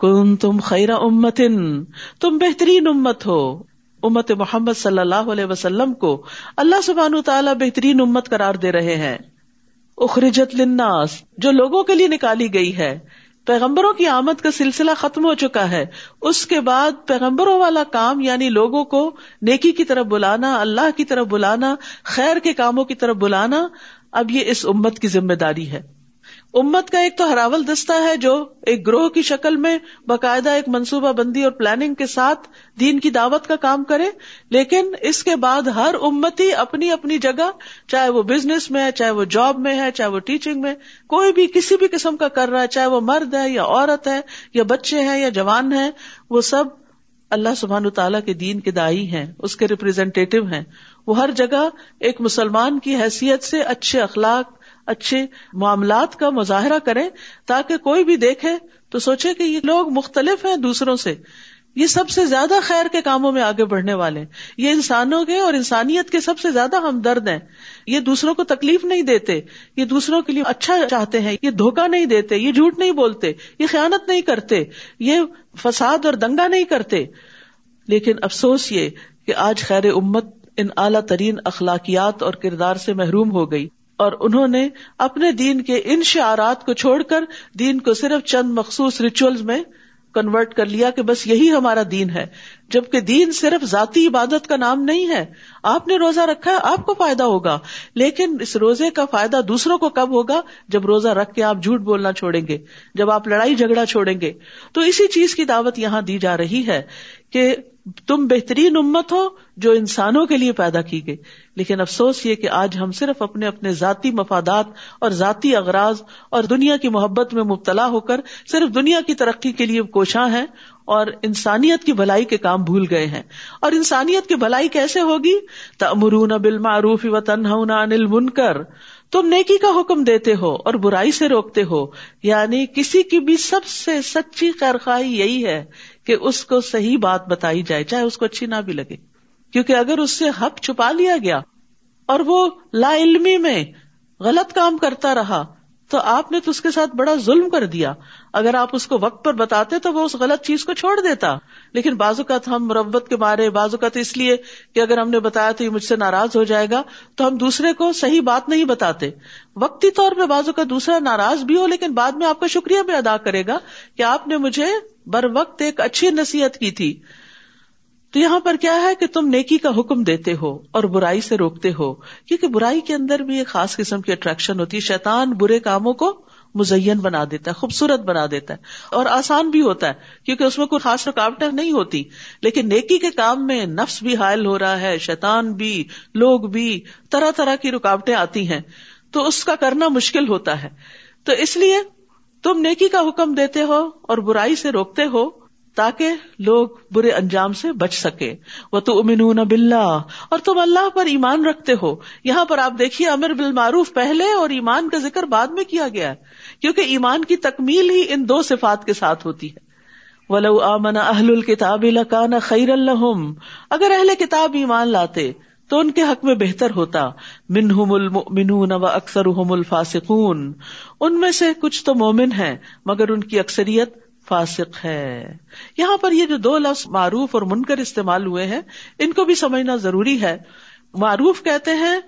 کن تم خیر امتن تم بہترین امت ہو. امت محمد صلی اللہ علیہ وسلم کو اللہ سبحان تعالیٰ بہترین امت قرار دے رہے ہیں. اخرجت لناس جو لوگوں کے لیے نکالی گئی ہے. پیغمبروں کی آمد کا سلسلہ ختم ہو چکا ہے. اس کے بعد پیغمبروں والا کام یعنی لوگوں کو نیکی کی طرف بلانا، اللہ کی طرف بلانا، خیر کے کاموں کی طرف بلانا، اب یہ اس امت کی ذمہ داری ہے۔ امت کا ایک تو ہراول دستہ ہے جو ایک گروہ کی شکل میں باقاعدہ ایک منصوبہ بندی اور پلاننگ کے ساتھ دین کی دعوت کا کام کرے، لیکن اس کے بعد ہر امتی اپنی اپنی جگہ، چاہے وہ بزنس میں ہے، چاہے وہ جاب میں ہے، چاہے وہ ٹیچنگ میں، کوئی بھی کسی بھی قسم کا کر رہا ہے، چاہے وہ مرد ہے یا عورت ہے یا بچے ہیں یا جوان ہے وہ سب اللہ سبحان تعالیٰ کے دین کے دائی ہیں، اس کے ریپرزینٹیو ہیں۔ وہ ہر جگہ ایک مسلمان کی حیثیت سے اچھے اخلاق اچھے معاملات کا مظاہرہ کریں تاکہ کوئی بھی دیکھے تو سوچے کہ یہ لوگ مختلف ہیں دوسروں سے۔ یہ سب سے زیادہ خیر کے کاموں میں آگے بڑھنے والے یہ انسانوں کے اور انسانیت کے سب سے زیادہ ہمدرد ہیں۔ یہ دوسروں کو تکلیف نہیں دیتے، یہ دوسروں کے لیے اچھا چاہتے ہیں۔ یہ دھوکہ نہیں دیتے، یہ جھوٹ نہیں بولتے، یہ خیانت نہیں کرتے، یہ فساد اور دنگا نہیں کرتے۔ لیکن افسوس یہ کہ آج خیر امت ان اعلیٰ ترین اخلاقیات اور کردار سے محروم ہو گئی۔ اور انہوں نے اپنے دین کے ان شعارات کو چھوڑ کر دین کو صرف چند مخصوص ریچولز میں کنورٹ کر لیا کہ بس یہی ہمارا دین ہے، جبکہ دین صرف ذاتی عبادت کا نام نہیں ہے۔ آپ نے روزہ رکھا ہے، آپ کو فائدہ ہوگا، لیکن اس روزے کا فائدہ دوسروں کو کب ہوگا؟ جب روزہ رکھ کے آپ جھوٹ بولنا چھوڑیں گے، جب آپ لڑائی جھگڑا چھوڑیں گے۔ تو اسی چیز کی دعوت یہاں دی جا رہی ہے کہ تم بہترین امت ہو جو انسانوں کے لیے پیدا کی گئی۔ لیکن افسوس یہ کہ آج ہم صرف اپنے اپنے ذاتی مفادات اور ذاتی اغراض اور دنیا کی محبت میں مبتلا ہو کر صرف دنیا کی ترقی کے لیے کوشاں ہیں اور انسانیت کی بھلائی کے کام بھول گئے ہیں۔ اور انسانیت کی بھلائی کیسے ہوگی؟ تمرون بالمعروف و تنہا انل منکر تم نیکی کا حکم دیتے ہو اور برائی سے روکتے ہو۔ یعنی کسی کی بھی سب سے سچی خیر خواہی یہی ہے کہ اس کو صحیح بات بتائی جائے، چاہے اس کو اچھی نہ بھی لگے۔ کیونکہ اگر اس سے حق چھپا لیا گیا اور وہ لا علمی میں غلط کام کرتا رہا، تو آپ نے تو اس کے ساتھ بڑا ظلم کر دیا۔ اگر آپ اس کو وقت پر بتاتے تو وہ اس غلط چیز کو چھوڑ دیتا۔ لیکن بعض اوقات ہم مربت کے بارے بعض اوقات اس لیے کہ اگر ہم نے بتایا تو یہ مجھ سے ناراض ہو جائے گا، تو ہم دوسرے کو صحیح بات نہیں بتاتے۔ وقتی طور پہ بعض اوقات دوسرا ناراض بھی ہو، لیکن بعد میں آپ کا شکریہ بھی ادا کرے گا کہ آپ نے مجھے بر وقت ایک اچھی نصیحت کی تھی۔ تو یہاں پر کیا ہے کہ تم نیکی کا حکم دیتے ہو اور برائی سے روکتے ہو، کیونکہ برائی کے اندر بھی ایک خاص قسم کی اٹریکشن ہوتی ہے۔ شیطان برے کاموں کو مزین بنا دیتا ہے، خوبصورت بنا دیتا ہے۔ اور آسان بھی ہوتا ہے، کیونکہ اس میں کوئی خاص رکاوٹیں نہیں ہوتی۔ لیکن نیکی کے کام میں نفس بھی حائل ہو رہا ہے، شیطان بھی، لوگ بھی، طرح طرح کی رکاوٹیں آتی ہیں۔ تو اس کا کرنا مشکل ہوتا ہے۔ تو اس لیے تم نیکی کا حکم دیتے ہو اور برائی سے روکتے ہو۔ تاکہ لوگ برے انجام سے بچ سکے۔ وہ تو امین بلّہ اور تم اللہ پر ایمان رکھتے ہو۔ یہاں پر آپ دیکھیے، امر بالمعروف پہلے اور ایمان کا ذکر بعد میں کیا گیا ہے۔ کیونکہ ایمان کی تکمیل ہی ان دو صفات کے ساتھ ہوتی ہے۔ ولو آمن اہل الکتاب لکان خیر الحم اگر اہل کتاب ایمان لاتے تو ان کے حق میں بہتر ہوتا۔ منہم المؤمنون و اکثر الفاسقون۔ ان میں سے کچھ تو مومن ہیں، مگر ان کی اکثریت فاسق ہے۔ یہاں پر یہ جو دو لفظ معروف اور منکر استعمال ہوئے ہیں، ان کو بھی سمجھنا ضروری ہے۔ معروف کہتے ہیں،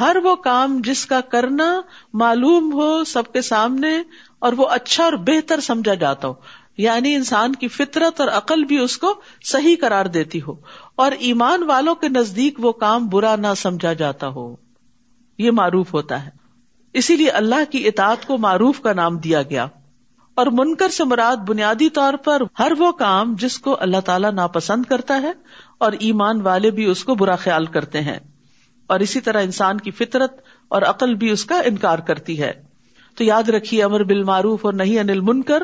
ہر وہ کام جس کا کرنا معلوم ہو سب کے سامنے اور وہ اچھا اور بہتر سمجھا جاتا ہو۔ یعنی انسان کی فطرت اور عقل بھی اس کو صحیح قرار دیتی ہو۔ اور ایمان والوں کے نزدیک وہ کام برا نہ سمجھا جاتا ہو۔ یہ معروف ہوتا ہے۔ اسی لیے اللہ کی اطاعت کو معروف کا نام دیا گیا۔ اور منکر سے مراد بنیادی طور پر ہر وہ کام جس کو اللہ تعالیٰ ناپسند کرتا ہے اور ایمان والے بھی اس کو برا خیال کرتے ہیں۔ اور اسی طرح انسان کی فطرت اور عقل بھی اس کا انکار کرتی ہے۔ تو یاد رکھیے، امر بال معروف اور نہیں انل منکر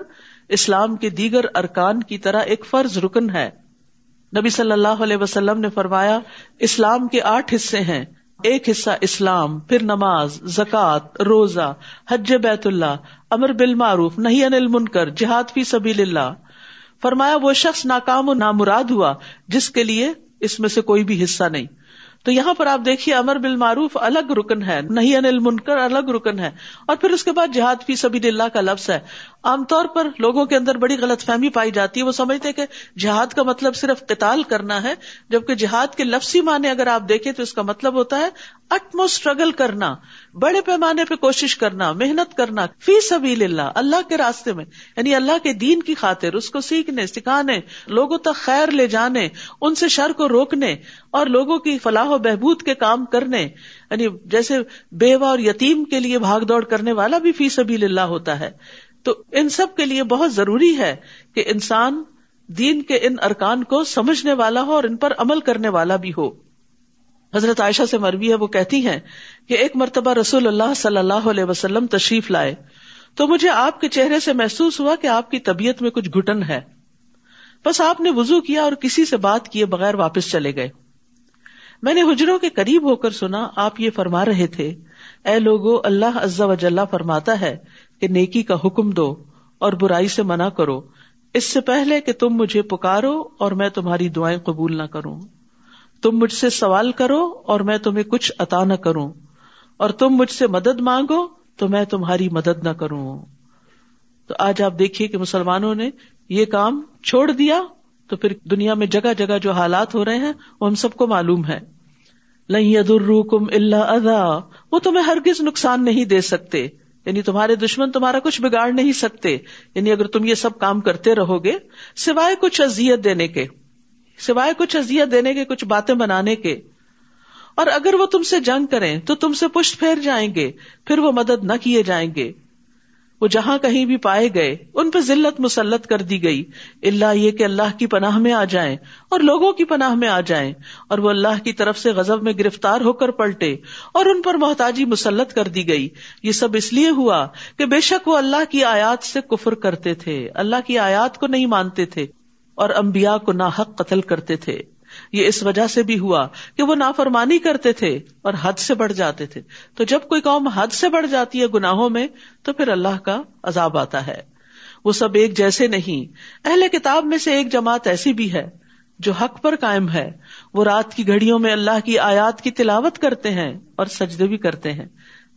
اسلام کے دیگر ارکان کی طرح ایک فرض رکن ہے۔ نبی صلی اللہ علیہ وسلم نے فرمایا، اسلام کے آٹھ حصے ہیں۔ ایک حصہ اسلام، پھر نماز، زکوٰۃ، روزہ، حج بیت اللہ، امر بال معروف نہیں انل منکر جہاد فی سبیل اللہ۔ فرمایا وہ شخص ناکام و نامراد ہوا، جس کے لیے اس میں سے کوئی بھی حصہ نہیں۔ تو یہاں پر آپ دیکھیے امر بال معروف الگ رکن ہے نہیں انل منکر الگ رکن ہے۔ اور پھر اس کے بعد جہاد فی سبھی اللہ کا لفظ ہے۔ عام طور پر لوگوں کے اندر بڑی غلط فہمی پائی جاتی ہے۔ وہ سمجھتے کہ جہاد کا مطلب صرف قتال کرنا ہے، جبکہ جہاد کے لفظی معنی اگر آپ دیکھیں تو اس کا مطلب ہوتا ہے اٹمو اسٹرگل کرنا، بڑے پیمانے پہ کوشش کرنا، محنت کرنا، فی سبھی اللہ اللہ کے راستے میں یعنی اللہ کے دین کی خاطر، اس کو سیکھنے، سکھانے، لوگوں تک خیر لے جانے، ان سے شر کو روکنے، اور لوگوں کی فلاح و بہبود کے کام کرنے یعنی جیسے بیوہ اور یتیم کے لیے بھاگ دوڑ کرنے والا بھی فی سبھی اللہ ہوتا ہے۔ تو ان سب کے لیے بہت ضروری ہے کہ انسان دین کے ان ارکان کو سمجھنے والا ہو اور ان پر عمل کرنے والا بھی ہو۔ حضرت عائشہ سے مربی ہے، وہ کہتی ہیں کہ ایک مرتبہ رسول اللہ صلی اللہ علیہ وسلم تشریف لائے۔ تو مجھے آپ کے چہرے سے محسوس ہوا کہ آپ کی طبیعت میں کچھ گٹن ہے۔ بس آپ نے وزو کیا اور کسی سے بات کیے بغیر واپس چلے گئے۔ میں نے حجروں کے قریب ہو کر سنا، آپ یہ فرما رہے تھے، اے لوگو، اللہ عزا وجاللہ فرماتا ہے کہ نیکی کا حکم دو اور برائی سے منع کرو۔ اس سے پہلے کہ تم مجھے پکارو اور میں تمہاری دعائیں قبول نہ کروں۔ تم مجھ سے سوال کرو اور میں تمہیں کچھ عطا نہ کروں۔ اور تم مجھ سے مدد مانگو تو میں تمہاری مدد نہ کروں۔ تو آج آپ دیکھیے کہ مسلمانوں نے یہ کام چھوڑ دیا تو پھر دنیا میں جگہ جگہ جو حالات ہو رہے ہیں وہ ہم سب کو معلوم ہے۔ لئی کم اللہ ادا وہ تمہیں ہرگز نقصان نہیں دے سکتے۔ یعنی تمہارے دشمن تمہارا کچھ بگاڑ نہیں سکتے۔ یعنی اگر تم یہ سب کام کرتے رہو گے، سوائے کچھ ازیت دینے کے۔ سوائے کچھ ازیت دینے کے، کچھ باتیں بنانے کے۔ اور اگر وہ تم سے جنگ کریں، تو تم سے پشت پھیر جائیں گے، پھر وہ مدد نہ کیے جائیں گے۔ وہ جہاں کہیں بھی پائے گئے، ان پہ ذلت مسلط کر دی گئی۔ اللہ یہ کہ اللہ کی پناہ میں آ جائیں اور لوگوں کی پناہ میں آ جائیں۔ اور وہ اللہ کی طرف سے غزب میں گرفتار ہو کر پلٹے اور ان پر محتاجی مسلط کر دی گئی۔ یہ سب اس لیے ہوا کہ بے شک وہ اللہ کی آیات سے کفر کرتے تھے۔ اللہ کی آیات کو نہیں مانتے تھے۔ اور امبیا کو ناحق قتل کرتے تھے۔ یہ اس وجہ سے بھی ہوا کہ وہ نافرمانی کرتے تھے اور حد سے بڑھ جاتے تھے۔ تو جب کوئی قوم حد سے بڑھ جاتی ہے گناہوں میں، تو پھر اللہ کا عذاب آتا ہے۔ وہ سب ایک جیسے نہیں۔ اہل کتاب میں سے ایک جماعت ایسی بھی ہے جو حق پر قائم ہے۔ وہ رات کی گھڑیوں میں اللہ کی آیات کی تلاوت کرتے ہیں اور سجدے بھی کرتے ہیں۔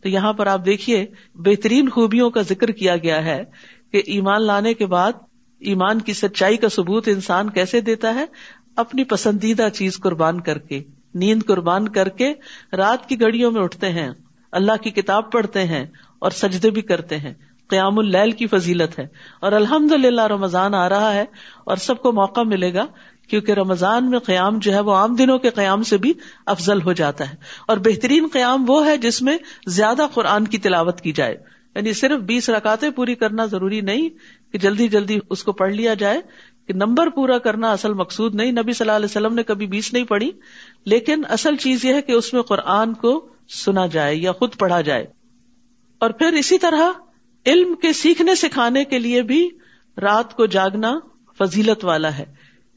تو یہاں پر آپ دیکھیے، بہترین خوبیوں کا ذکر کیا گیا ہے کہ ایمان لانے کے بعد ایمان کی سچائی کا ثبوت انسان کیسے دیتا ہے؟ اپنی پسندیدہ چیز قربان کر کے، نیند قربان کر کے رات کی گھڑیوں میں اٹھتے ہیں، اللہ کی کتاب پڑھتے ہیں اور سجدے بھی کرتے ہیں۔ قیام اللیل کی فضیلت ہے۔ اور الحمد للہ رمضان آ رہا ہے اور سب کو موقع ملے گا کیونکہ رمضان میں قیام جو ہے وہ عام دنوں کے قیام سے بھی افضل ہو جاتا ہے۔ اور بہترین قیام وہ ہے جس میں زیادہ قرآن کی تلاوت کی جائے۔ یعنی صرف بیس رکاتے پوری کرنا ضروری نہیں کہ جلدی جلدی اس کو پڑھ لیا جائے کہ نمبر پورا کرنا اصل مقصود نہیں۔ نبی صلی اللہ علیہ وسلم نے کبھی بیس نہیں پڑھی، لیکن اصل چیز یہ ہے کہ اس میں قرآن کو سنا جائے یا خود پڑھا جائے۔ اور پھر اسی طرح علم کے سیکھنے سکھانے کے لیے بھی رات کو جاگنا فضیلت والا ہے۔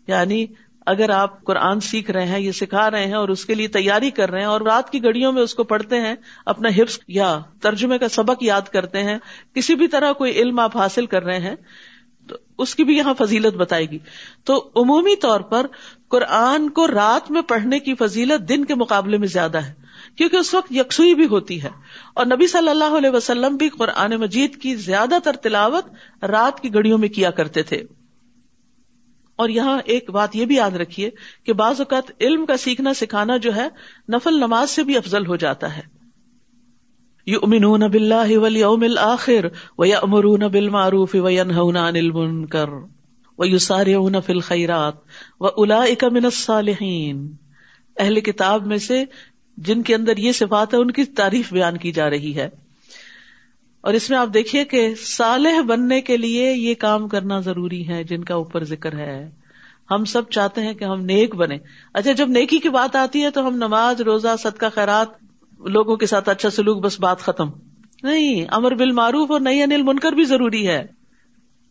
یعنی اگر آپ قرآن سیکھ رہے ہیں، یہ سکھا رہے ہیں اور اس کے لیے تیاری کر رہے ہیں اور رات کی گڑیوں میں اس کو پڑھتے ہیں، اپنا حفظ یا ترجمے کا سبق یاد کرتے ہیں، کسی بھی طرح کوئی علم آپ حاصل کر رہے ہیں، تو اس کی بھی یہاں فضیلت بتائے گی۔ تو عمومی طور پر قرآن کو رات میں پڑھنے کی فضیلت دن کے مقابلے میں زیادہ ہے، کیونکہ اس وقت یکسوئی بھی ہوتی ہے۔ اور نبی صلی اللہ علیہ وسلم بھی قرآن مجید کی زیادہ تر تلاوت رات کی گڑیوں میں کیا کرتے تھے۔ اور یہاں ایک بات یہ بھی یاد رکھیے کہ بعض اوقات علم کا سیکھنا سکھانا جو ہے، نفل نماز سے بھی افضل ہو جاتا ہے۔ یؤمنون باللہ والیوم الاخر ویأمرون بالمعروف وینہون عن المنکر ویسارعون فی الخیرات واولئک من الصالحین۔ اہل کتاب میں سے جن کے اندر یہ صفات ہے ان کی تعریف بیان کی جا رہی ہے۔ اور اس میں آپ دیکھیے کہ صالح بننے کے لیے یہ کام کرنا ضروری ہے، جن کا اوپر ذکر ہے۔ ہم سب چاہتے ہیں کہ ہم نیک بنے اچھا جب نیکی کی بات آتی ہے تو ہم نماز، روزہ، صدقہ، خیرات لوگوں کے ساتھ اچھا سلوک، بس بات ختم۔ نہیں، امر بل معروف اور نئی انل منکر بھی ضروری ہے۔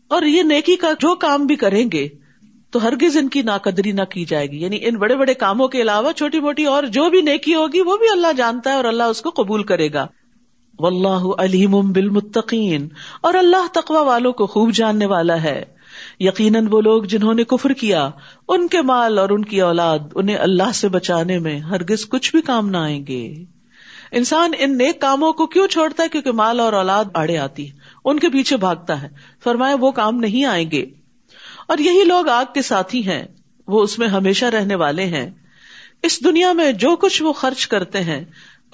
اور یہ نیکی کا جو کام بھی کریں گے تو ہرگز ان کی ناقدری نہ کی جائے گی۔ یعنی ان بڑے بڑے کاموں کے علاوہ چھوٹی موٹی اور جو بھی نیکی ہوگی وہ بھی اللہ جانتا ہے اور اللہ اس کو قبول کرے گا۔ واللہ علیم بالمتقین۔ اور اللہ تقوا والوں کو خوب جاننے والا ہے۔ یقیناً وہ لوگ جنہوں نے کفر کیا، ان کے مال اور ان کی اولاد، انہیں اللہ سے بچانے میں ہرگز کچھ بھی کام نہ آئیں گے۔ انسان ان نیک کاموں کو کیوں چھوڑتا ہے؟ کیونکہ مال اور اولاد آڑے آتی ہے ان کے پیچھے بھاگتا ہے۔ فرمایا، وہ کام نہیں آئیں گے۔ اور یہی لوگ آگ کے ساتھی ہیں، وہ اس میں ہمیشہ رہنے والے ہیں۔ اس دنیا میں جو کچھ وہ خرچ کرتے ہیں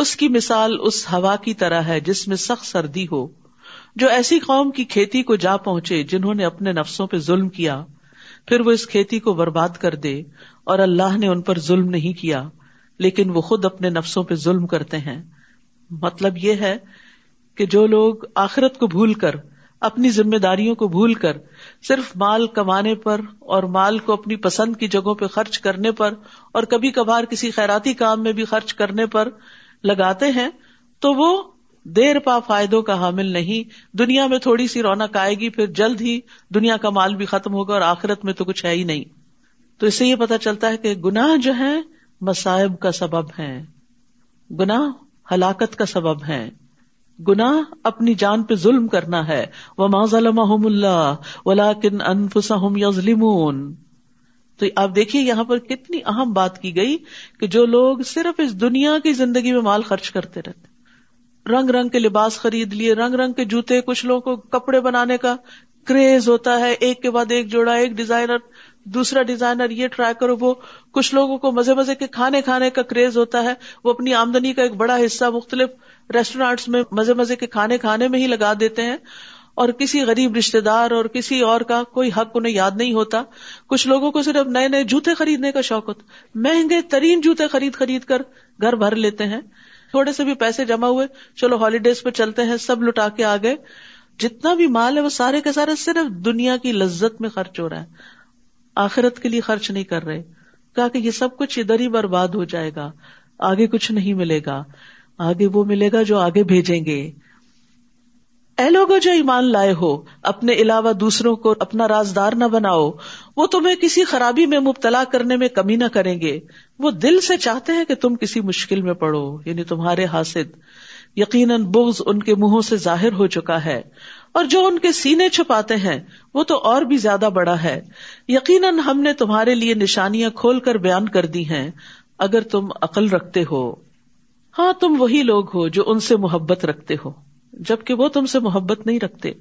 اس کی مثال اس ہوا کی طرح ہے جس میں سخت سردی ہو، جو ایسی قوم کی کھیتی کو جا پہنچے جنہوں نے اپنے نفسوں پہ ظلم کیا، پھر وہ اس کھیتی کو برباد کر دے اور اللہ نے ان پر ظلم نہیں کیا، لیکن وہ خود اپنے نفسوں پہ ظلم کرتے ہیں۔ مطلب یہ ہے کہ جو لوگ آخرت کو بھول کر، اپنی ذمہ داریوں کو بھول کر، صرف مال کمانے پر اور مال کو اپنی پسند کی جگہوں پہ خرچ کرنے پر اور کبھی کبھار کسی خیراتی کام میں بھی خرچ کرنے پر لگاتے ہیں تو وہ دیر پا فائدوں کا حامل نہیں۔ دنیا میں تھوڑی سی رونق آئے گی، پھر جلد ہی دنیا کا مال بھی ختم ہوگا اور آخرت میں تو کچھ ہے ہی نہیں۔ تو اس سے یہ پتا چلتا ہے کہ گناہ جو ہے مسائب کا سبب ہے گناہ ہلاکت کا سبب ہے گناہ اپنی جان پہ ظلم کرنا ہے۔ وہ ظلم اللہ ولا کن انفسم یظلمون تو آپ دیکھیے یہاں پر کتنی اہم بات کی گئی کہ جو لوگ صرف اس دنیا کی زندگی میں مال خرچ کرتے رہتے رنگ رنگ کے لباس خرید لیے، رنگ رنگ کے جوتے، کچھ لوگوں کو کپڑے بنانے کا کریز ہوتا ہے، ایک کے بعد ایک جوڑا، ایک ڈیزائنر، دوسرا ڈیزائنر، یہ ٹرائی کرو، وہ کچھ لوگوں کو مزے مزے کے کھانے کھانے کا کریز ہوتا ہے، وہ اپنی آمدنی کا ایک بڑا حصہ مختلف ریسٹورینٹس میں مزے مزے کے کھانے کھانے میں ہی لگا دیتے ہیں۔ اور کسی غریب رشتے دار اور کسی اور کا کوئی حق انہیں یاد نہیں ہوتا۔ کچھ لوگوں کو صرف نئے نئے جوتے خریدنے کا شوق ہوتا۔ مہنگے ترین جوتے خرید خرید کر گھر بھر لیتے ہیں۔ تھوڑے سے بھی پیسے جمع ہوئے۔ چلو ہالیڈیز پہ چلتے ہیں، سب لٹا کے آ گئے۔ جتنا بھی مال ہے وہ سارے کے سارے صرف دنیا کی لذت میں خرچ ہو رہا ہے۔ آخرت کے لیے خرچ نہیں کر رہے۔ کہا کہ یہ سب کچھ ادھر ہی برباد ہو جائے گا۔ آگے کچھ نہیں ملے گا۔ آگے وہ ملے گا جو آگے بھیجیں گے۔ اے لوگوں جو ایمان لائے ہو، اپنے علاوہ دوسروں کو اپنا رازدار نہ بناؤ، وہ تمہیں کسی خرابی میں مبتلا کرنے میں کمی نہ کریں گے۔ وہ دل سے چاہتے ہیں کہ تم کسی مشکل میں پڑو یعنی تمہارے حاصل یقیناً بغض ان کے منہوں سے ظاہر ہو چکا ہے۔ اور جو ان کے سینے چھپاتے ہیں، وہ تو اور بھی زیادہ بڑا ہے۔ یقیناً ہم نے تمہارے لیے نشانیاں کھول کر بیان کر دی ہیں، اگر تم عقل رکھتے ہو۔ ہاں تم وہی لوگ ہو جو ان سے محبت رکھتے ہو۔ جبکہ وہ تم سے محبت نہیں رکھتے۔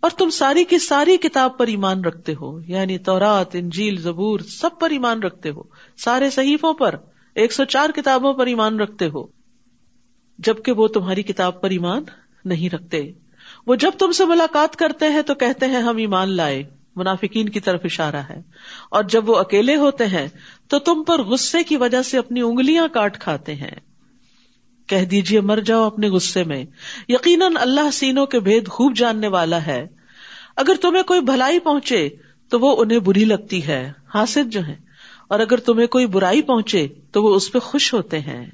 اور تم ساری کی ساری کتاب پر ایمان رکھتے ہو یعنی تورات، انجیل، زبور، سب پر ایمان رکھتے ہو۔ سارے صحیفوں پر، ایک سو چار کتابوں پر ایمان رکھتے ہو۔ جبکہ وہ تمہاری کتاب پر ایمان نہیں رکھتے۔ وہ جب تم سے ملاقات کرتے ہیں تو کہتے ہیں، ہم ایمان لائے۔ منافقین کی طرف اشارہ ہے۔ اور جب وہ اکیلے ہوتے ہیں تو تم پر غصے کی وجہ سے اپنی انگلیاں کاٹ کھاتے ہیں۔ کہہ دیجیے مر جاؤ اپنے غصے میں۔ یقیناً اللہ سینوں کے بھید خوب جاننے والا ہے۔ اگر تمہیں کوئی بھلائی پہنچے تو وہ انہیں بری لگتی ہے۔ حاصل جو ہے اور اگر تمہیں کوئی برائی پہنچے تو وہ اس پہ خوش ہوتے ہیں۔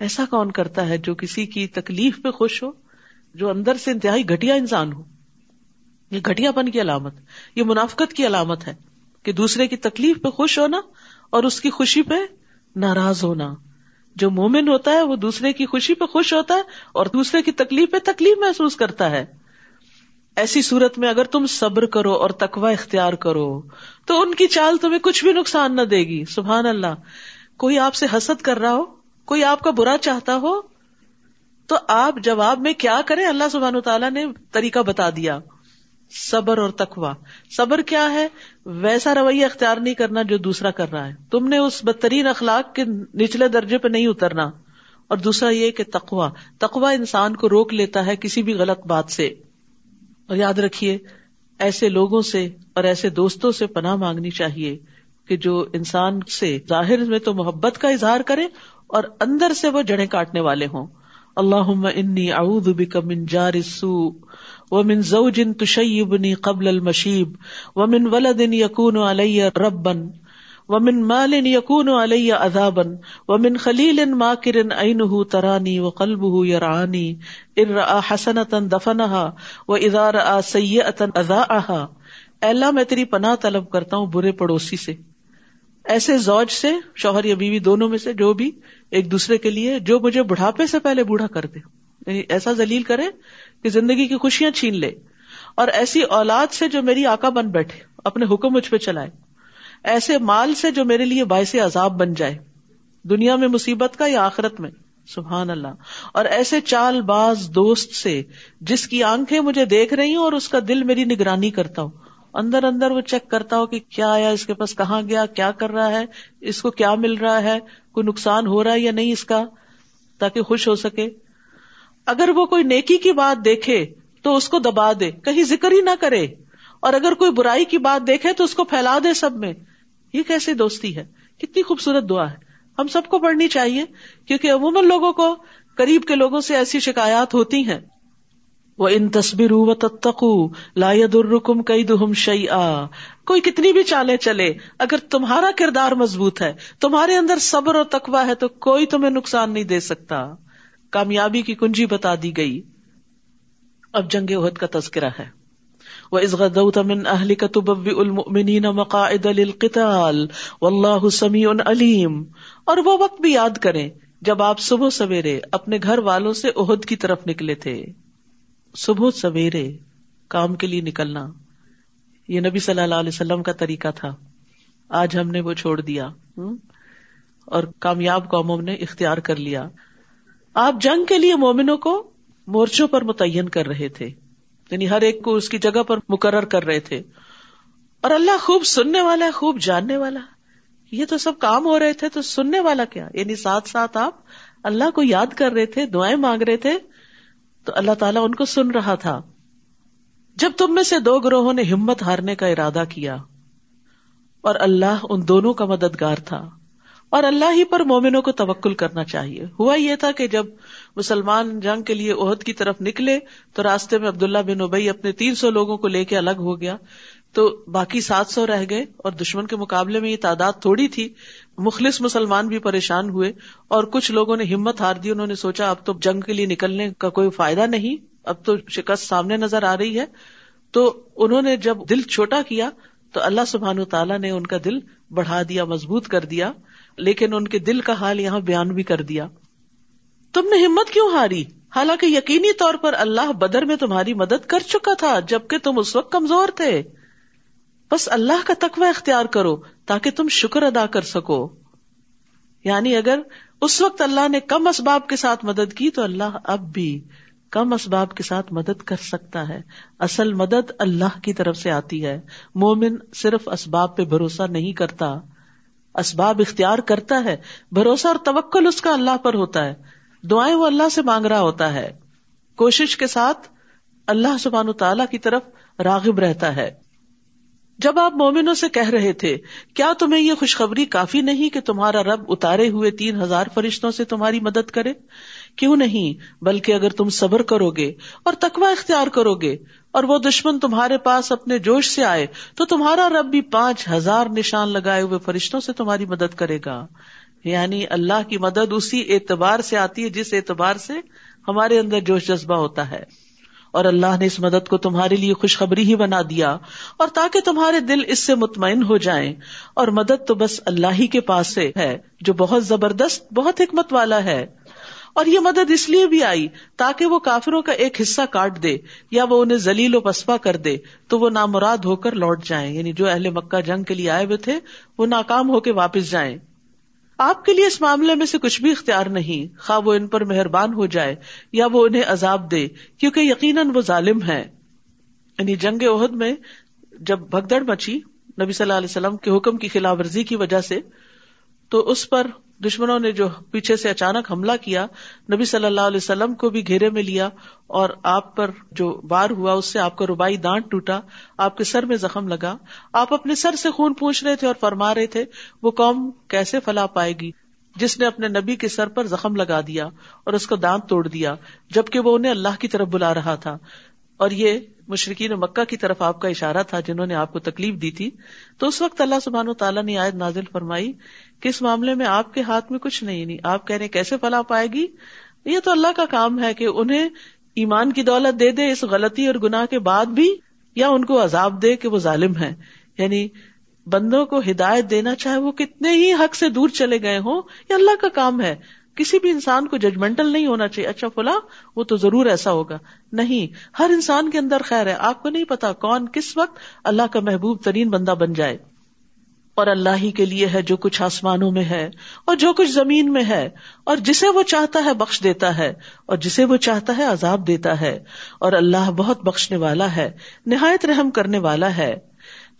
ایسا کون کرتا ہے جو کسی کی تکلیف پہ خوش ہو؟ جو اندر سے انتہائی گٹیا انسان ہو۔ یہ گٹیا پن کی علامت، یہ منافقت کی علامت ہے کہ دوسرے کی تکلیف پہ خوش ہونا اور اس کی خوشی پہ ناراض ہونا۔ جو مومن ہوتا ہے وہ دوسرے کی خوشی پہ خوش ہوتا ہے اور دوسرے کی تکلیف پہ تکلیف محسوس کرتا ہے۔ ایسی صورت میں اگر تم صبر کرو اور تقوی اختیار کرو، تو ان کی چال تمہیں کچھ بھی نقصان نہ دے گی۔ سبحان اللہ۔ کوئی آپ سے حسد کر رہا ہو؟ کوئی آپ کا برا چاہتا ہو؟ تو آپ جواب میں کیا کریں؟ اللہ سبحان تعالیٰ نے طریقہ بتا دیا۔ صبر اور تقوا صبر کیا ہے؟ ویسا رویہ اختیار نہیں کرنا جو دوسرا کر رہا ہے۔ تم نے اس بدترین اخلاق کے نچلے درجے پہ نہیں اترنا۔ اور دوسرا یہ کہ تقوا تقوا انسان کو روک لیتا ہے کسی بھی غلط بات سے۔ اور یاد رکھیے، ایسے لوگوں سے اور ایسے دوستوں سے پناہ مانگنی چاہیے کہ جو انسان سے ظاہر میں تو محبت کا اظہار کرے اور اندر سے وہ جڑیں کاٹنے والے ہوں۔ اللہ انی اعوذ بک من جار السوء ومن زوج تشیبنی قبل المشیب ومن ولد یکون علی ربا ومن مال یکون علی عذابا ومن خلیل ماکر عینه ترانی وقلبه یرعانی ان رآ حسنتا دفنها واذا رآ سیئتا اذاعها اے اللہ میں تیری پناہ طلب کرتا ہوں برے پڑوسی سے ایسے زوج سے شوہر یا بیوی دونوں میں سے جو بھی ایک دوسرے کے لیے جو مجھے بڑھاپے سے پہلے بوڑھا کر دے یعنی ایسا ذلیل کرے کہ زندگی کی خوشیاں چھین لے۔ اور ایسی اولاد سے جو میری آقا بن بیٹھے، اپنے حکم مجھ پہ چلائے۔ ایسے مال سے جو میرے لیے باعث عذاب بن جائے۔ دنیا میں مصیبت کا یا آخرت میں؟ سبحان اللہ۔ اور ایسے چال باز دوست سے جس کی آنکھیں مجھے دیکھ رہی ہوں اور اس کا دل میری نگرانی کرتا ہوں۔ اندر اندر وہ چیک کرتا ہو کہ کیا آیا، اس کے پاس کہاں گیا، کیا کر رہا ہے، اس کو کیا مل رہا ہے، کوئی نقصان ہو رہا ہے یا نہیں اس کا، تاکہ خوش ہو سکے۔ اگر وہ کوئی نیکی کی بات دیکھے تو اس کو دبا دے، کہیں ذکر ہی نہ کرے۔ اور اگر کوئی برائی کی بات دیکھے تو اس کو پھیلا دے سب میں۔ یہ کیسے دوستی ہے؟ کتنی خوبصورت دعا ہے۔ ہم سب کو پڑھنی چاہیے، کیونکہ عموماً لوگوں کو، قریب کے لوگوں سے ایسی شکایات ہوتی ہیں۔ وہ ان تصبر و تتقو لا الرکم کئی دہم شعی کوئی کتنی بھی چالیں چلے، اگر تمہارا کردار مضبوط ہے، تمہارے اندر صبر اور تقوا ہے تو کوئی تمہیں نقصان نہیں دے سکتا۔ کامیابی کی کنجی بتا دی گئی۔ اب جنگ عہد کا تذکرہ ہے۔ وہ از غدوت من اہل کتب المؤمنین مقاعد للقتال واللہ سمیع علیم اور وہ وقت بھی یاد کریں جب آپ صبح سویرے اپنے گھر والوں سے عہد کی طرف نکلے تھے۔ صبح سویرے کام کے لیے نکلنا، یہ نبی صلی اللہ علیہ وسلم کا طریقہ تھا۔ آج ہم نے وہ چھوڑ دیا۔ اور کامیاب قوموں نے اختیار کر لیا۔ آپ جنگ کے لیے مومنوں کو مورچوں پر متعین کر رہے تھے۔ یعنی ہر ایک کو اس کی جگہ پر مقرر کر رہے تھے۔ اور اللہ خوب سننے والا ہے خوب جاننے والا۔ یہ تو سب کام ہو رہے تھے، تو سننے والا کیا؟ یعنی ساتھ ساتھ آپ اللہ کو یاد کر رہے تھے، دعائیں مانگ رہے تھے۔ تو اللہ تعالیٰ ان کو سن رہا تھا۔ جب تم میں سے دو گروہوں نے ہمت ہارنے کا ارادہ کیا، اور اللہ ان دونوں کا مددگار تھا۔ اور اللہ ہی پر مومنوں کو توکل کرنا چاہیے۔ ہوا یہ تھا کہ جب مسلمان جنگ کے لیے عہد کی طرف نکلے، تو راستے میں عبداللہ بن ابئی اپنے تین سو لوگوں کو لے کے الگ ہو گیا۔ تو باقی سات سو رہ گئے، اور دشمن کے مقابلے میں یہ تعداد تھوڑی تھی مخلص مسلمان بھی پریشان ہوئے اور کچھ لوگوں نے ہمت ہار دی، انہوں نے سوچا اب تو جنگ کے لیے نکلنے کا کوئی فائدہ نہیں، اب تو شکست سامنے نظر آ رہی ہے۔ تو انہوں نے جب دل چھوٹا کیا تو اللہ سبحان تعالیٰ نے ان کا دل بڑھا دیا، مضبوط کر دیا، لیکن ان کے دل کا حال یہاں بیان بھی کر دیا۔ تم نے ہمت کیوں ہاری؟ حالانکہ یقینی طور پر اللہ بدر میں تمہاری مدد کر چکا تھا، جبکہ تم اس وقت کمزور تھے۔ بس اللہ کا تقوی اختیار کرو تاکہ تم شکر ادا کر سکو۔ یعنی اگر اس وقت اللہ نے کم اسباب کے ساتھ مدد کی تو اللہ اب بھی کم اسباب کے ساتھ مدد کر سکتا ہے۔ اصل مدد اللہ کی طرف سے آتی ہے۔ مومن صرف اسباب پہ بھروسہ نہیں کرتا۔ اسباب اختیار کرتا ہے۔ بھروسہ اور توکل اس کا اللہ پر ہوتا ہے۔ دعائیں وہ اللہ سے مانگ رہا ہوتا ہے۔ کوشش کے ساتھ اللہ سبحان تعالی کی طرف راغب رہتا ہے۔ جب آپ مومنوں سے کہہ رہے تھے، کیا تمہیں یہ خوشخبری کافی نہیں کہ تمہارا رب اتارے ہوئے تین ہزار فرشتوں سے تمہاری مدد کرے؟ کیوں نہیں؟ بلکہ اگر تم صبر کرو گے اور تقوی اختیار کرو گے اور وہ دشمن تمہارے پاس اپنے جوش سے آئے، تو تمہارا رب بھی پانچ ہزار نشان لگائے ہوئے فرشتوں سے تمہاری مدد کرے گا۔ یعنی اللہ کی مدد اسی اعتبار سے آتی ہے جس اعتبار سے ہمارے اندر جوش جذبہ ہوتا ہے۔ اور اللہ نے اس مدد کو تمہارے لیے خوشخبری ہی بنا دیا اور تاکہ تمہارے دل اس سے مطمئن ہو جائیں۔ اور مدد تو بس اللہ ہی کے پاس سے ہے، جو بہت زبردست، بہت حکمت والا ہے۔ اور یہ مدد اس لیے بھی آئی تاکہ وہ کافروں کا ایک حصہ کاٹ دے یا وہ انہیں ذلیل و پسپا کر دے، تو وہ نامراد ہو کر لوٹ جائیں۔ یعنی جو اہل مکہ جنگ کے لیے آئے ہوئے تھے، وہ ناکام ہو کے واپس جائیں۔ آپ کے لیے اس معاملے میں سے کچھ بھی اختیار نہیں۔ خواہ وہ ان پر مہربان ہو جائے یا وہ انہیں عذاب دے، کیونکہ یقیناً وہ ظالم ہے یعنی جنگ عہد میں جب بھگدڑ مچی نبی صلی اللہ علیہ وسلم کے حکم کی خلاف ورزی کی وجہ سے، تو اس پر دشمنوں نے جو پیچھے سے اچانک حملہ کیا، نبی صلی اللہ علیہ وسلم کو بھی گھیرے میں لیا اور آپ پر جو بار ہوا، اس سے آپ کا روبائی دانت ٹوٹا، آپ کے سر میں زخم لگا۔ آپ اپنے سر سے خون پوچھ رہے تھے اور فرما رہے تھے، وہ قوم کیسے فلا پائے گی؟ جس نے اپنے نبی کے سر پر زخم لگا دیا اور اس کو دانت توڑ دیا، جبکہ وہ انہیں اللہ کی طرف بلا رہا تھا۔ اور یہ مشرقین مکہ کی طرف آپ کا اشارہ تھا، جنہوں نے آپ کو تکلیف دی تھی۔ تو اس وقت اللہ سبحان و تعالیٰ نے آیت نازل فرمائی کہ اس معاملے میں آپ کے ہاتھ میں کچھ نہیں نہیں، آپ کہہ رہے کیسے فلاح پائے گی؟ یہ تو اللہ کا کام ہے کہ انہیں ایمان کی دولت دے دے، اس غلطی اور گناہ کے بعد بھی، یا ان کو عذاب دے کہ وہ ظالم ہے یعنی بندوں کو ہدایت دینا چاہے وہ کتنے ہی حق سے دور چلے گئے ہوں، یہ اللہ کا کام ہے۔ کسی بھی انسان کو ججمنٹل نہیں ہونا چاہیے۔ اچھا فلاں، وہ تو ضرور ایسا ہوگا۔ نہیں، ہر انسان کے اندر خیر ہے۔ آپ کو نہیں پتا کون کس وقت اللہ کا محبوب ترین بندہ بن جائے۔ اور اللہ ہی کے لیے ہے جو کچھ آسمانوں میں ہے اور جو کچھ زمین میں ہے اور جسے وہ چاہتا ہے بخش دیتا ہے اور جسے وہ چاہتا ہے عذاب دیتا ہے اور اللہ بہت بخشنے والا ہے، نہایت رحم کرنے والا ہے۔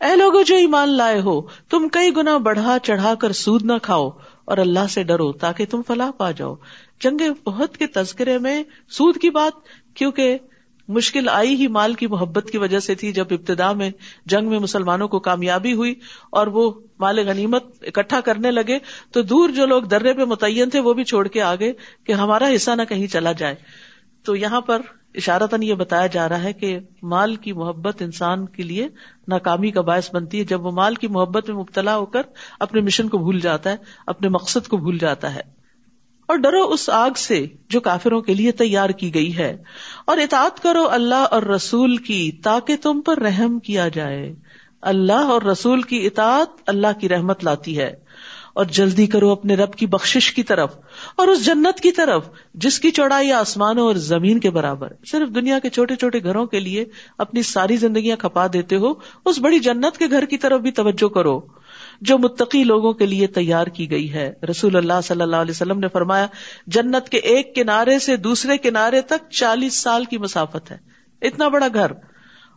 اے لوگوں جو ایمان لائے ہو، تم کئی گنا بڑھا چڑھا کر سود نہ کھاؤ اور اللہ سے ڈرو تاکہ تم فلاح پا جاؤ۔ جنگ بہت کے تذکرے میں سود کی بات، کیونکہ مشکل آئی ہی مال کی محبت کی وجہ سے تھی جب ابتدا میں جنگ میں مسلمانوں کو کامیابی ہوئی اور وہ مال غنیمت اکٹھا کرنے لگے تو دور جو لوگ درے پہ متعین تھے وہ بھی چھوڑ کے آگے کہ ہمارا حصہ نہ کہیں چلا جائے۔ تو یہاں پر اشارتاً یہ بتایا جا رہا ہے کہ مال کی محبت انسان کے لیے ناکامی کا باعث بنتی ہے۔ جب وہ مال کی محبت میں مبتلا ہو کر اپنے مشن کو بھول جاتا ہے، اپنے مقصد کو بھول جاتا ہے۔ اور ڈرو اس آگ سے جو کافروں کے لیے تیار کی گئی ہے۔ اور اطاعت کرو اللہ اور رسول کی تاکہ تم پر رحم کیا جائے۔ اللہ اور رسول کی اطاعت اللہ کی رحمت لاتی ہے۔ اور جلدی کرو اپنے رب کی بخش کی طرف اور اس جنت کی طرف، جس کی چوڑائی آسمانوں اور زمین کے برابر۔ صرف دنیا کے چھوٹے چھوٹے گھروں کے لیے اپنی ساری زندگیاں کھپا دیتے ہو، اس بڑی جنت کے گھر کی طرف بھی توجہ کرو۔ جو متقی لوگوں کے لیے تیار کی گئی ہے۔ رسول اللہ صلی اللہ علیہ وسلم نے فرمایا، جنت کے ایک کنارے سے دوسرے کنارے تک چالیس سال کی مسافت ہے۔ اتنا بڑا گھر۔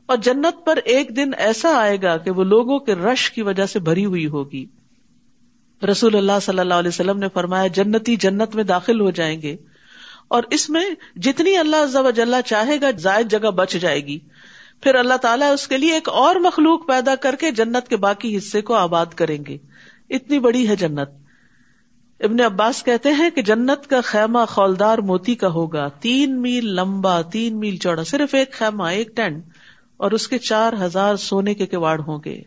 اور جنت پر ایک دن ایسا آئے گا کہ وہ لوگوں کے رش کی وجہ سے بھری ہوئی ہوگی۔ رسول اللہ صلی اللہ علیہ وسلم نے فرمایا، جنتی جنت میں داخل ہو جائیں گے۔ اور اس میں جتنی اللہ چاہے گا، زائد جگہ بچ جائے گی۔ پھر اللہ تعالیٰ اس کے لیے ایک اور مخلوق پیدا کر کے جنت کے باقی حصے کو آباد کریں گے۔ اتنی بڑی ہے جنت۔ ابن عباس کہتے ہیں کہ جنت کا خیمہ خولدار موتی کا ہوگا۔ تین میل لمبا، تین میل چوڑا، صرف ایک خیمہ، ایک ٹینٹ۔ اور اس کے چار ہزار سونے کے کواڑ ہوں گے۔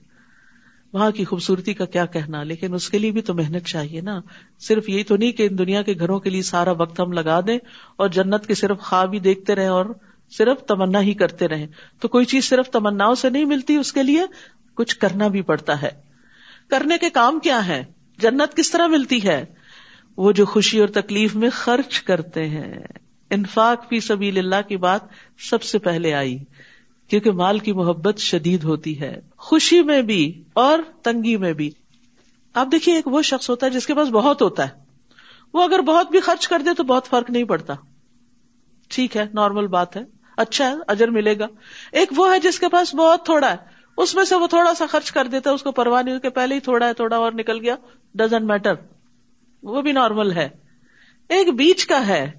وہاں کی خوبصورتی کا کیا کہنا؟ لیکن اس کے لیے بھی تو محنت چاہیے نا۔ صرف یہی تو نہیں کہ ان دنیا کے گھروں کے لیے سارا وقت ہم لگا دیں اور جنت کے صرف خواب ہی دیکھتے رہے اور صرف تمنا ہی کرتے رہے تو کوئی چیز صرف تمنا سے نہیں ملتی، اس کے لیے کچھ کرنا بھی پڑتا ہے۔ کرنے کے کام کیا ہے جنت کس طرح ملتی ہے؟ وہ جو خوشی اور تکلیف میں خرچ کرتے ہیں۔ انفاق فی سبیل اللہ کی بات سب سے پہلے آئی، کیونکہ مال کی محبت شدید ہوتی ہے۔ خوشی میں بھی اور تنگی میں بھی۔ آپ دیکھیے، ایک وہ شخص ہوتا ہے جس کے پاس بہت ہوتا ہے۔ وہ اگر بہت بھی خرچ کر دے تو بہت فرق نہیں پڑتا۔ ٹھیک ہے، نارمل بات ہے۔ اچھا ہے، اجر ملے گا۔ ایک وہ ہے جس کے پاس بہت تھوڑا ہے۔ اس میں سے وہ تھوڑا سا خرچ کر دیتا ہے، اس کو پرواہ نہیں پہلے ہی تھوڑا ہے، تھوڑا اور نکل گیا۔ ڈزنٹ میٹر وہ بھی نارمل ہے۔ ایک بیچ کا ہے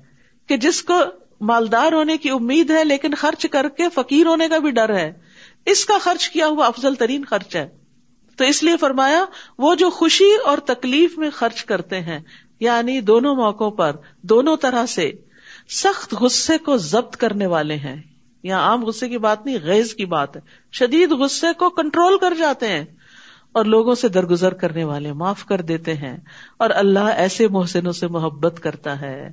کہ جس کو مالدار ہونے کی امید ہے، لیکن خرچ کر کے فقیر ہونے کا بھی ڈر ہے۔ اس کا خرچ کیا ہوا؟ افضل ترین خرچ ہے۔ تو اس لیے فرمایا، وہ جو خوشی اور تکلیف میں خرچ کرتے ہیں یعنی دونوں موقعوں پر، دونوں طرح سے سخت غصے کو ضبط کرنے والے ہیں۔ یا عام غصے کی بات نہیں غیز کی بات ہے۔ شدید غصے کو کنٹرول کر جاتے ہیں اور لوگوں سے درگزر کرنے والے معاف کر دیتے ہیں۔ اور اللہ ایسے محسنوں سے محبت کرتا ہے۔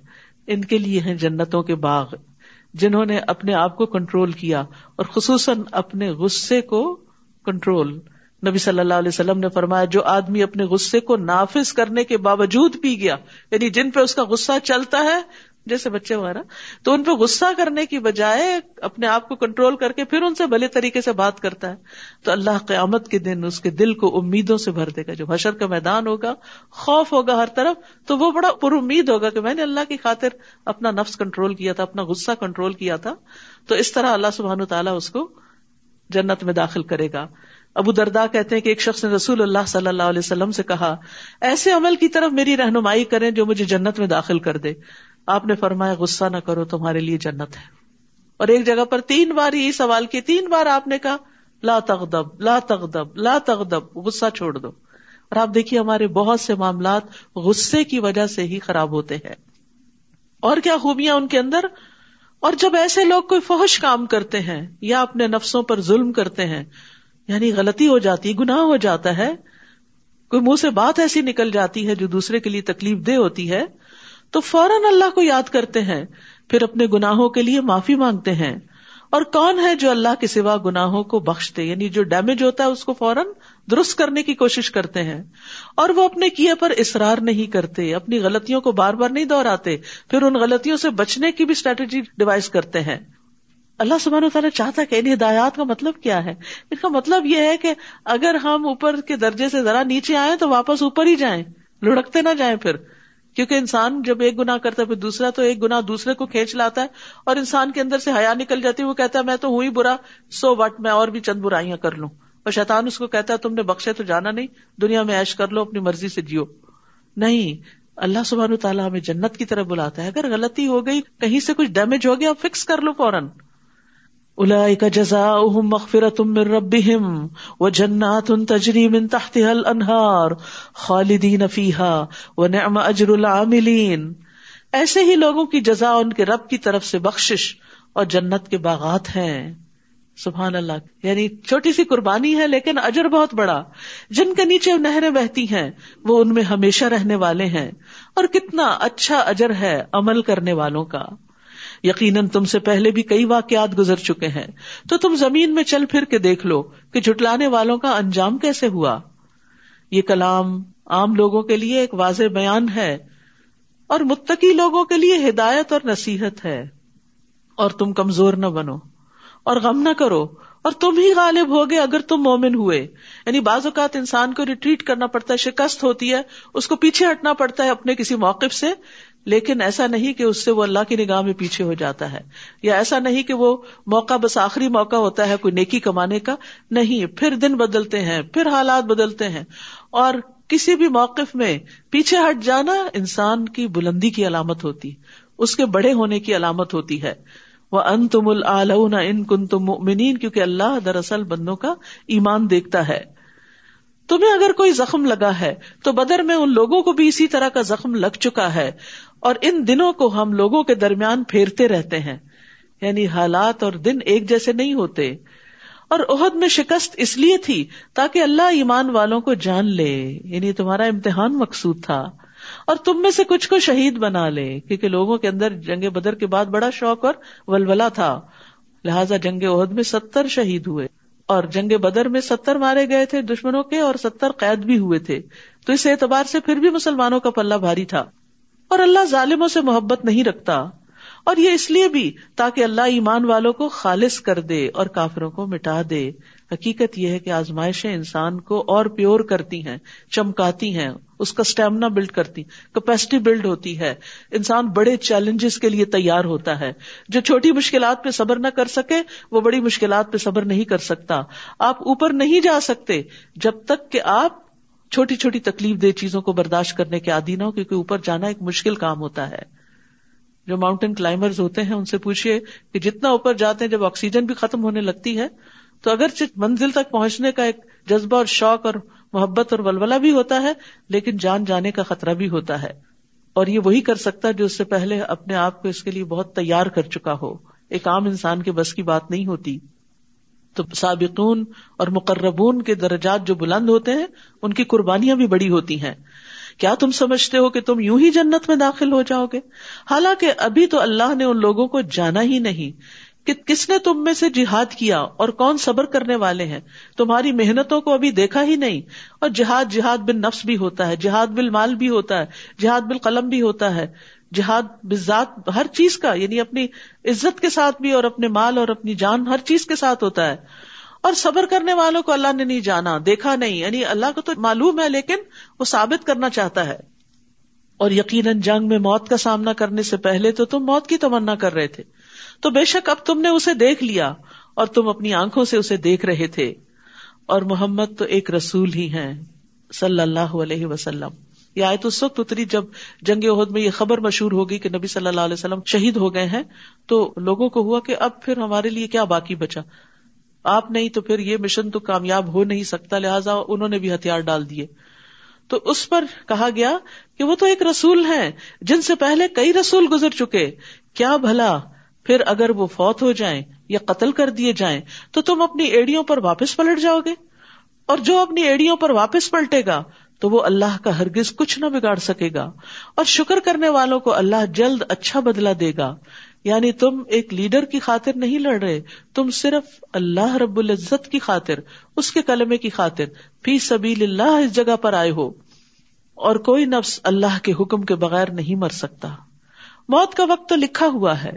ان کے لیے ہیں جنتوں کے باغ، جنہوں نے اپنے آپ کو کنٹرول کیا اور خصوصاً اپنے غصے کو کنٹرول۔ نبی صلی اللہ علیہ وسلم نے فرمایا، جو آدمی اپنے غصے کو نافذ کرنے کے باوجود پی گیا یعنی جن پہ اس کا غصہ چلتا ہے جیسے بچے وغیرہ تو ان پہ غصہ کرنے کی بجائے اپنے آپ کو کنٹرول کر کے پھر ان سے بھلے طریقے سے بات کرتا ہے۔ تو اللہ قیامت کے دن اس کے دل کو امیدوں سے بھر دے گا۔ جو حشر کا میدان ہوگا، خوف ہوگا ہر طرف، تو وہ بڑا پر امید ہوگا کہ میں نے اللہ کی خاطر اپنا نفس کنٹرول کیا تھا، اپنا غصہ کنٹرول کیا تھا۔ تو اس طرح اللہ سبحان تعالیٰ اس کو جنت میں داخل کرے گا۔ ابو دردا کہتے ہیں کہ ایک شخص نے رسول اللہ صلی اللہ علیہ وسلم سے کہا، ایسے عمل کی طرف میری رہنمائی کریں جو مجھے جنت میں داخل کر دے۔ آپ نے فرمایا، غصہ نہ کرو، تمہارے لیے جنت ہے۔ اور ایک جگہ پر تین بار یہی سوال کی تین بار آپ نے کہا، لا تغدب لا تغدب لا تغدب غصہ چھوڑ دو۔ اور آپ دیکھیے، ہمارے بہت سے معاملات غصے کی وجہ سے ہی خراب ہوتے ہیں۔ اور کیا خوبیاں ان کے اندر؟ اور جب ایسے لوگ کوئی فوش کام کرتے ہیں یا اپنے نفسوں پر ظلم کرتے ہیں یعنی غلطی ہو جاتی، گناہ ہو جاتا ہے، کوئی منہ سے بات ایسی نکل جاتی ہے جو دوسرے کے لیے تکلیف دہ ہوتی ہے تو فوراً اللہ کو یاد کرتے ہیں، پھر اپنے گناہوں کے لیے معافی مانگتے ہیں۔ اور کون ہے جو اللہ کے سوا گناہوں کو بخشتے؟ یعنی جو ڈیمیج ہوتا ہے، اس کو فوراً درست کرنے کی کوشش کرتے ہیں۔ اور وہ اپنے کیے پر اصرار نہیں کرتے، اپنی غلطیوں کو بار بار نہیں دہراتے، پھر ان غلطیوں سے بچنے کی بھی اسٹریٹجی ڈیوائز کرتے ہیں۔ اللہ سبحانہ تعالیٰ چاہتا ہے کہ ان ہدایات کا مطلب کیا ہے؟ ان کا مطلب یہ ہے کہ اگر ہم اوپر کے درجے سے ذرا نیچے آئے تو واپس اوپر ہی جائیں، لڑکتے نہ جائیں پھر۔ کیونکہ انسان جب ایک گنا کرتا ہے پھر دوسرا، تو ایک گنا دوسرے کو کھینچ لاتا ہے اور انسان کے اندر سے حیا نکل جاتی ہے، وہ کہتا ہے، میں تو ہوں ہی برا، سو وٹ، میں اور بھی چند برائیاں کر لوں۔ اور شیطان اس کو کہتا ہے، تم نے بخشے تو جانا نہیں، دنیا میں ایش کر لو، اپنی مرضی سے جیو۔ نہیں، اللہ سبحانہ تعالیٰ ہمیں جنت کی طرف بلاتا ہے۔ اگر غلطی ہو گئی، کہیں سے کچھ ڈیمیج ہو گیا فکس کر لو فوراً۔ الا جزا مغفرت من ربهم وجنات تجری من تحتها الانہار خالدین فیها ونعم اجر العاملین۔ ایسے ہی لوگوں کی جزا ان کے رب کی طرف سے بخشش اور جنت کے باغات ہیں۔ سبحان اللہ۔ یعنی چھوٹی سی قربانی ہے لیکن اجر بہت بڑا۔ جن کے نیچے نہریں بہتی ہیں، وہ ان میں ہمیشہ رہنے والے ہیں۔ اور کتنا اچھا اجر ہے عمل کرنے والوں کا۔ یقیناً تم سے پہلے بھی کئی واقعات گزر چکے ہیں۔ تو تم زمین میں چل پھر کے دیکھ لو کہ جھٹلانے والوں کا انجام کیسے ہوا۔ یہ کلام عام لوگوں کے لیے ایک واضح بیان ہے اور متقی لوگوں کے لیے ہدایت اور نصیحت ہے۔ اور تم کمزور نہ بنو اور غم نہ کرو اور تم ہی غالب ہوگے اگر تم مومن ہوئے۔ یعنی بعض اوقات انسان کو ریٹریٹ کرنا پڑتا ہے، شکست ہوتی ہے، اس کو پیچھے ہٹنا پڑتا ہے اپنے کسی موقف سے۔ لیکن ایسا نہیں کہ اس سے وہ اللہ کی نگاہ میں پیچھے ہو جاتا ہے یا ایسا نہیں کہ وہ موقع بس آخری موقع ہوتا ہے کوئی نیکی کمانے کا نہیں پھر دن بدلتے ہیں پھر حالات بدلتے ہیں اور کسی بھی موقف میں پیچھے ہٹ جانا انسان کی بلندی کی علامت ہوتی اس کے بڑے ہونے کی علامت ہوتی ہے وہ ان تم العلون ان کن تم کیونکہ اللہ دراصل بندوں کا ایمان دیکھتا ہے تمہیں اگر کوئی زخم لگا ہے تو بدر میں ان لوگوں کو بھی اسی طرح کا زخم لگ چکا ہے اور ان دنوں کو ہم لوگوں کے درمیان پھیرتے رہتے ہیں۔ یعنی حالات اور دن ایک جیسے نہیں ہوتے۔ اور عہد میں شکست اس لیے تھی تاکہ اللہ ایمان والوں کو جان لے۔ یعنی تمہارا امتحان مقصود تھا۔ اور تم میں سے کچھ کو شہید بنا لے۔ کیونکہ لوگوں کے اندر جنگ بدر کے بعد بڑا شوق اور ولولا تھا۔ لہٰذا جنگ عہد میں ستر شہید ہوئے۔ اور جنگ بدر میں ستر مارے گئے تھے دشمنوں کے اور ستر قید بھی ہوئے تھے۔ تو اس اعتبار سے پھر بھی مسلمانوں کا پلہ بھاری تھا۔ اور اللہ ظالموں سے محبت نہیں رکھتا اور یہ اس لیے بھی تاکہ اللہ ایمان والوں کو خالص کر دے اور کافروں کو مٹا دے۔ حقیقت یہ ہے کہ آزمائشیں انسان کو اور پیور کرتی ہیں، چمکاتی ہیں، اس کا اسٹیمنا بلڈ کرتی کیپیسٹی بلڈ ہوتی ہے۔ انسان بڑے چیلنجز کے لیے تیار ہوتا ہے۔ جو چھوٹی مشکلات پہ صبر نہ کر سکے، وہ بڑی مشکلات پہ صبر نہیں کر سکتا۔ آپ اوپر نہیں جا سکتے جب تک کہ آپ چھوٹی چھوٹی تکلیف دہ چیزوں کو برداشت کرنے کے عادی نہ ہو، کیونکہ اوپر جانا ایک مشکل کام ہوتا ہے۔ جو ماؤنٹین کلائمبر ہوتے ہیں، ان سے پوچھیے کہ جتنا اوپر جاتے ہیں، جب آکسیجن بھی ختم ہونے لگتی ہے، تو اگر منزل تک پہنچنے کا ایک جذبہ اور شوق اور محبت اور ولولہ بھی ہوتا ہے، لیکن جان جانے کا خطرہ بھی ہوتا ہے۔ اور یہ وہی کر سکتا ہے جو اس سے پہلے اپنے آپ کو اس کے لیے بہت تیار کر چکا ہو۔ ایک عام انسان کے بس کی بات نہیں ہوتی۔ تو سابقون اور مقربون کے درجات جو بلند ہوتے ہیں، ان کی قربانیاں بھی بڑی ہوتی ہیں۔ کیا تم سمجھتے ہو کہ تم یوں ہی جنت میں داخل ہو جاؤ گے؟ حالانکہ ابھی تو اللہ نے ان لوگوں کو جانا ہی نہیں۔ کہ کس نے تم میں سے جہاد کیا اور کون صبر کرنے والے ہیں؟ تمہاری محنتوں کو ابھی دیکھا ہی نہیں۔ اور جہاد جہاد بن نفس بھی ہوتا ہے، جہاد بل مال بھی ہوتا ہے، جہاد بل قلم بھی ہوتا ہے۔ جہاد، بذات، ہر چیز کا یعنی اپنی عزت کے ساتھ بھی اور اپنے مال اور اپنی جان، ہر چیز کے ساتھ ہوتا ہے۔ اور صبر کرنے والوں کو اللہ نے نہیں جانا، دیکھا نہیں یعنی اللہ کو تو معلوم ہے، لیکن وہ ثابت کرنا چاہتا ہے۔ اور یقیناً جنگ میں موت کا سامنا کرنے سے پہلے تو تم موت کی تمنا کر رہے تھے۔ تو بے شک اب تم نے اسے دیکھ لیا اور تم اپنی آنکھوں سے اسے دیکھ رہے تھے۔ اور محمد تو ایک رسول ہی ہیں، صلی اللہ علیہ وسلم۔ یہ آئے تو اس وقت اتری جب جنگ عہد میں یہ خبر مشہور ہوگی کہ نبی صلی اللہ علیہ وسلم شہید ہو گئے ہیں، تو لوگوں کو ہوا کہ اب پھر ہمارے لیے کیا باقی بچا؟ آپ نہیں تو پھر یہ مشن تو کامیاب ہو نہیں سکتا، لہٰذا انہوں نے بھی ہتھیار ڈال دیے۔ تو اس پر کہا گیا کہ وہ تو ایک رسول ہیں، جن سے پہلے کئی رسول گزر چکے۔ کیا بھلا پھر اگر وہ فوت ہو جائیں یا قتل کر دیے جائیں، تو تم اپنی ایڑیوں پر واپس پلٹ جاؤ گے۔ اور جو اپنی ایڑیوں پر واپس پلٹے گا تو وہ اللہ کا ہرگز کچھ نہ بگاڑ سکے گا اور شکر کرنے والوں کو اللہ جلد اچھا بدلا دے گا یعنی تم ایک لیڈر کی خاطر نہیں لڑ رہے، تم صرف اللہ رب العزت کی خاطر، اس کے کلمے کی خاطر، فی سبیل اللہ اس جگہ پر آئے ہو۔ اور کوئی نفس اللہ کے حکم کے بغیر نہیں مر سکتا۔ موت کا وقت تو لکھا ہوا ہے۔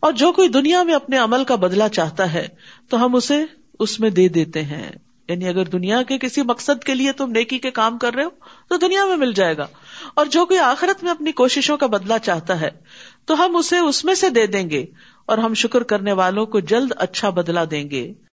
اور جو کوئی دنیا میں اپنے عمل کا بدلا چاہتا ہے، تو ہم اسے اس میں دے دیتے ہیں۔ یعنی اگر دنیا کے کسی مقصد کے لیے تم نیکی کے کام کر رہے ہو، تو دنیا میں مل جائے گا۔ اور جو کوئی آخرت میں اپنی کوششوں کا بدلا چاہتا ہے، تو ہم اسے اس میں سے دے دیں گے اور ہم شکر کرنے والوں کو جلد اچھا بدلا دیں گے۔